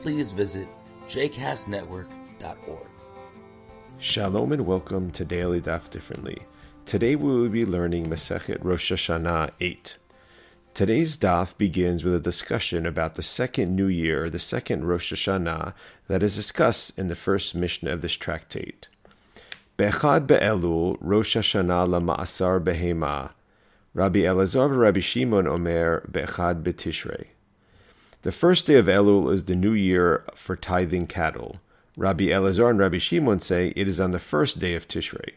please visit jcastnetwork.org. Shalom and welcome to Daily Daf Differently. Today we will be learning Masechet Rosh Hashanah 8. Today's daf begins with a discussion about the second new year, the second Rosh Hashanah, that is discussed in the first Mishnah of this tractate. Bechad be'elul Rosh Hashanah la ma'asar behema. Rabbi Elazar Rabbi Shimon Omer Bechad betishrei. The first day of Elul is the new year for tithing cattle. Rabbi Elazar and Rabbi Shimon say it is on the first day of Tishrei.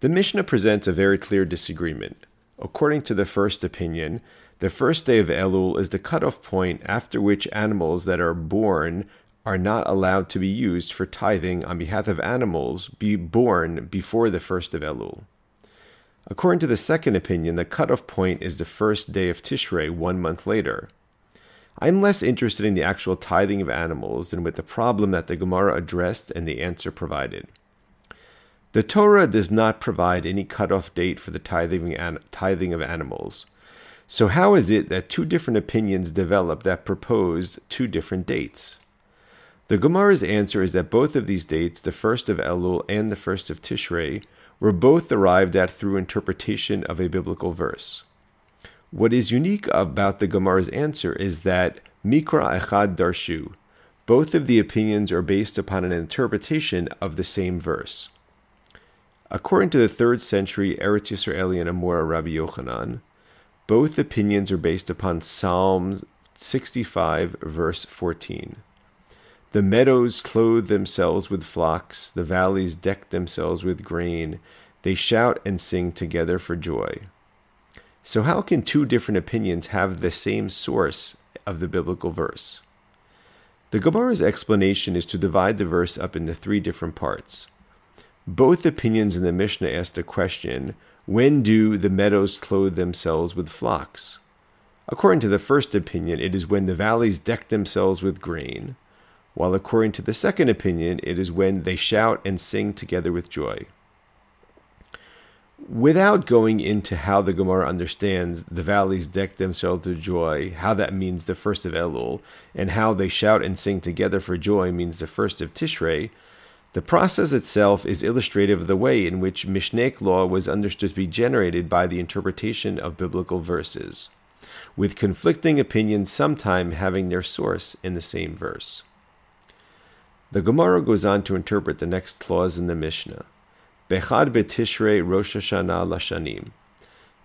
The Mishnah presents a very clear disagreement. According to the first opinion, the first day of Elul is the cutoff point after which animals that are born are not allowed to be used for tithing on behalf of animals be born before the first of Elul. According to the second opinion, the cutoff point is the first day of Tishrei one month later. I'm less interested in the actual tithing of animals than with the problem that the Gemara addressed and the answer provided. The Torah does not provide any cutoff date for the tithing, of animals. So, how is it that two different opinions developed that proposed two different dates? The Gemara's answer is that both of these dates, the first of Elul and the first of Tishrei, were both arrived at through interpretation of a biblical verse. What is unique about the Gemara's answer is that Mikra Echad Darshu, both of the opinions are based upon an interpretation of the same verse. According to the 3rd century Eretz Yisraelian Amora Rabbi Yochanan, both opinions are based upon Psalm 65, verse 14. The meadows clothe themselves with flocks, the valleys deck themselves with grain, they shout and sing together for joy. So, how can two different opinions have the same source of the biblical verse? The Gemara's explanation is to divide the verse up into three different parts. Both opinions in the Mishnah ask the question when do the meadows clothe themselves with flocks? According to the first opinion, it is when the valleys deck themselves with grain, while according to the second opinion, it is when they shout and sing together with joy without going into how the Gemara understands the valleys deck themselves with joy, how that means the first of Elul, and how they shout and sing together for joy means the first of Tishrei, the process itself is illustrative of the way in which Mishnaic law was understood to be generated by the interpretation of biblical verses, with conflicting opinions sometime having their source in the same verse. The Gemara goes on to interpret the next clause in the Mishnah. Bechad betishrei Rosh Hashanah Lashanim.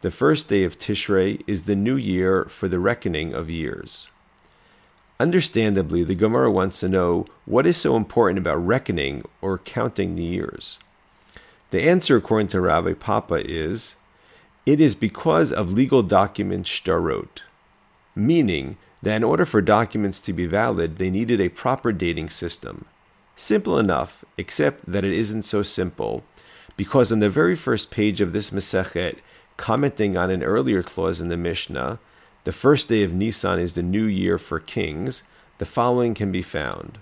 The first day of Tishrei is the new year for the reckoning of years. Understandably, the Gemara wants to know what is so important about reckoning or counting the years. The answer, according to Rabbi Papa, is it is because of legal documents shtarot, meaning that in order for documents to be valid, they needed a proper dating system. Simple enough, except that it isn't so simple, because on the very first page of this Masechet, commenting on an earlier clause in the Mishnah, the first day of Nisan is the new year for kings, the following can be found.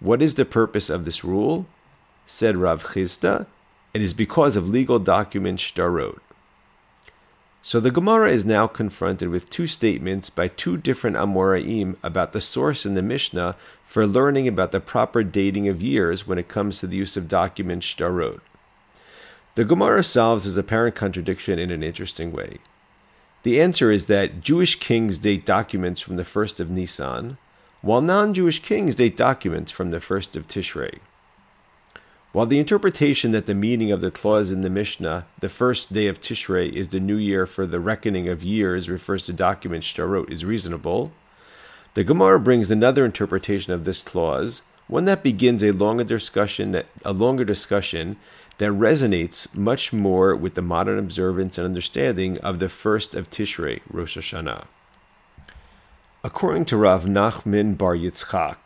What is the purpose of this rule? Said Rav Chisda, it is because of legal document shtarot. So the Gemara is now confronted with two statements by two different Amoraim about the source in the Mishnah for learning about the proper dating of years when it comes to the use of document shtarot. The Gemara solves this apparent contradiction in an interesting way. The answer is that Jewish kings date documents from the first of Nisan, while non Jewish kings date documents from the first of Tishrei. While the interpretation that the meaning of the clause in the Mishnah, the first day of Tishrei is the new year for the reckoning of years, refers to documents shtarot, is reasonable, the Gemara brings another interpretation of this clause, one that begins a longer discussion that a longer discussion that resonates much more with the modern observance and understanding of the first of Tishrei, Rosh Hashanah. According to Rav Nachman Bar Yitzchak,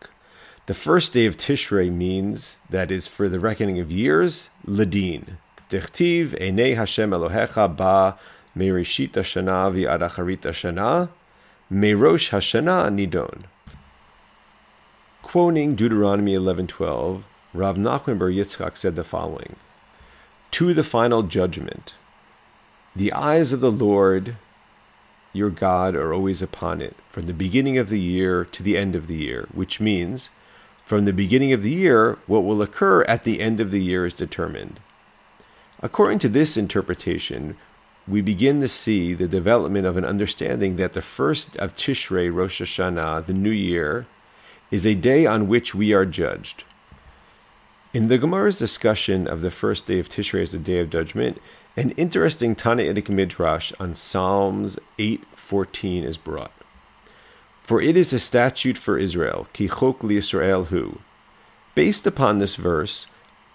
The first day of Tishrei means that is for the reckoning of years, Ladin. Dichtiv Enei Hashem Elohecha Ba Mereshit Hashana V'Adacharit Hashana Merosh Hashana Nidon. Quoting Deuteronomy 11:12, Rav Nachman Bar Yitzchak said the following: To the final judgment, the eyes of the Lord your God are always upon it, from the beginning of the year to the end of the year, which means from the beginning of the year, what will occur at the end of the year is determined. According to this interpretation, we begin to see the development of an understanding that the first of Tishrei, Rosh Hashanah, the new year, is a day on which we are judged. In the Gemara's discussion of the first day of Tishrei as the day of judgment, an interesting Tannaitic midrash on Psalms 8:14 is brought. For it is a statute for Israel, ki chok Israel hu. Based upon this verse,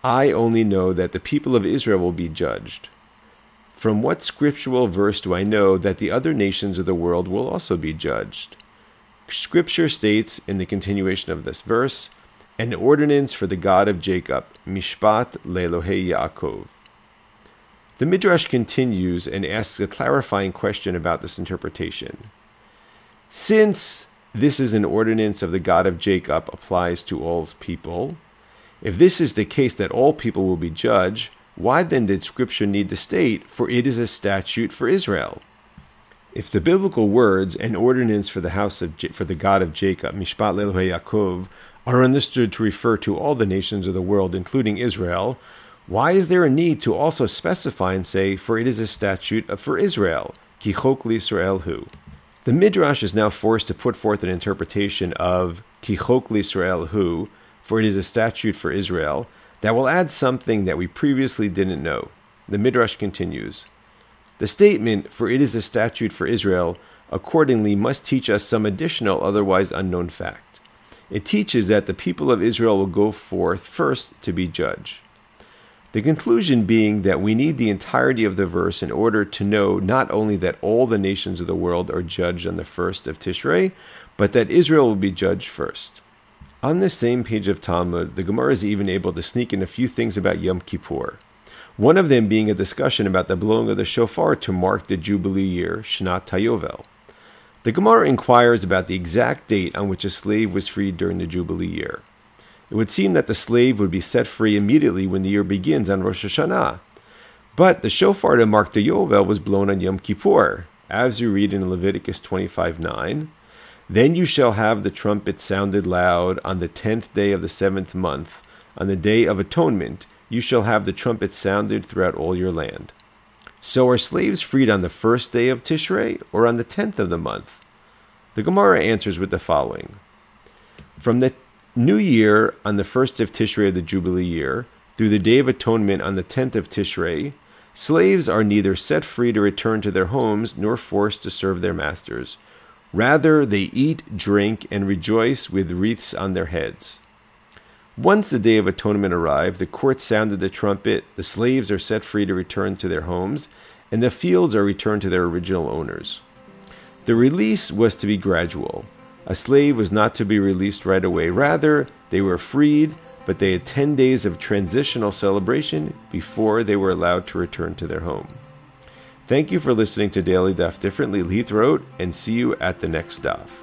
I only know that the people of Israel will be judged. From what scriptural verse do I know that the other nations of the world will also be judged? Scripture states in the continuation of this verse, an ordinance for the God of Jacob, Mishpat Leelohe Yaakov. The Midrash continues and asks a clarifying question about this interpretation. Since this is an ordinance of the God of Jacob applies to all people, if this is the case that all people will be judged, why then did Scripture need to state, for it is a statute for Israel? If the biblical words, an ordinance for the house of for the God of Jacob, Mishpat Leelohe Yaakov, are understood to refer to all the nations of the world, including Israel, why is there a need to also specify and say, for it is a statute for Israel, ki chok Israel hu? The Midrash is now forced to put forth an interpretation of ki chok Israel hu, for it is a statute for Israel, that will add something that we previously didn't know. The Midrash continues. The statement, for it is a statute for Israel, accordingly must teach us some additional, otherwise unknown fact. It teaches that the people of Israel will go forth first to be judged. The conclusion being that we need the entirety of the verse in order to know not only that all the nations of the world are judged on the first of Tishrei, but that Israel will be judged first. On this same page of Talmud, the Gemara is even able to sneak in a few things about Yom Kippur one of them being a discussion about the blowing of the shofar to mark the Jubilee year, Shnat Hayovel. The Gemara inquires about the exact date on which a slave was freed during the Jubilee year. It would seem that the slave would be set free immediately when the year begins on Rosh Hashanah. But the shofar to mark the Yovel was blown on Yom Kippur, as you read in Leviticus 25 9. Then you shall have the trumpet sounded loud on the tenth day of the seventh month, on the day of atonement, you shall have the trumpet sounded throughout all your land. So are slaves freed on the first day of Tishrei or on the tenth of the month? The Gemara answers with the following From the new year on the first of Tishrei of the Jubilee year, through the day of atonement on the tenth of Tishrei, slaves are neither set free to return to their homes nor forced to serve their masters. Rather, they eat, drink, and rejoice with wreaths on their heads. Once the day of atonement arrived, the court sounded the trumpet, the slaves are set free to return to their homes, and the fields are returned to their original owners. The release was to be gradual. A slave was not to be released right away. Rather, they were freed, but they had 10 days of transitional celebration before they were allowed to return to their home. Thank you for listening to Daily Daf Differently, Lehitraot, and see you at the next Daf.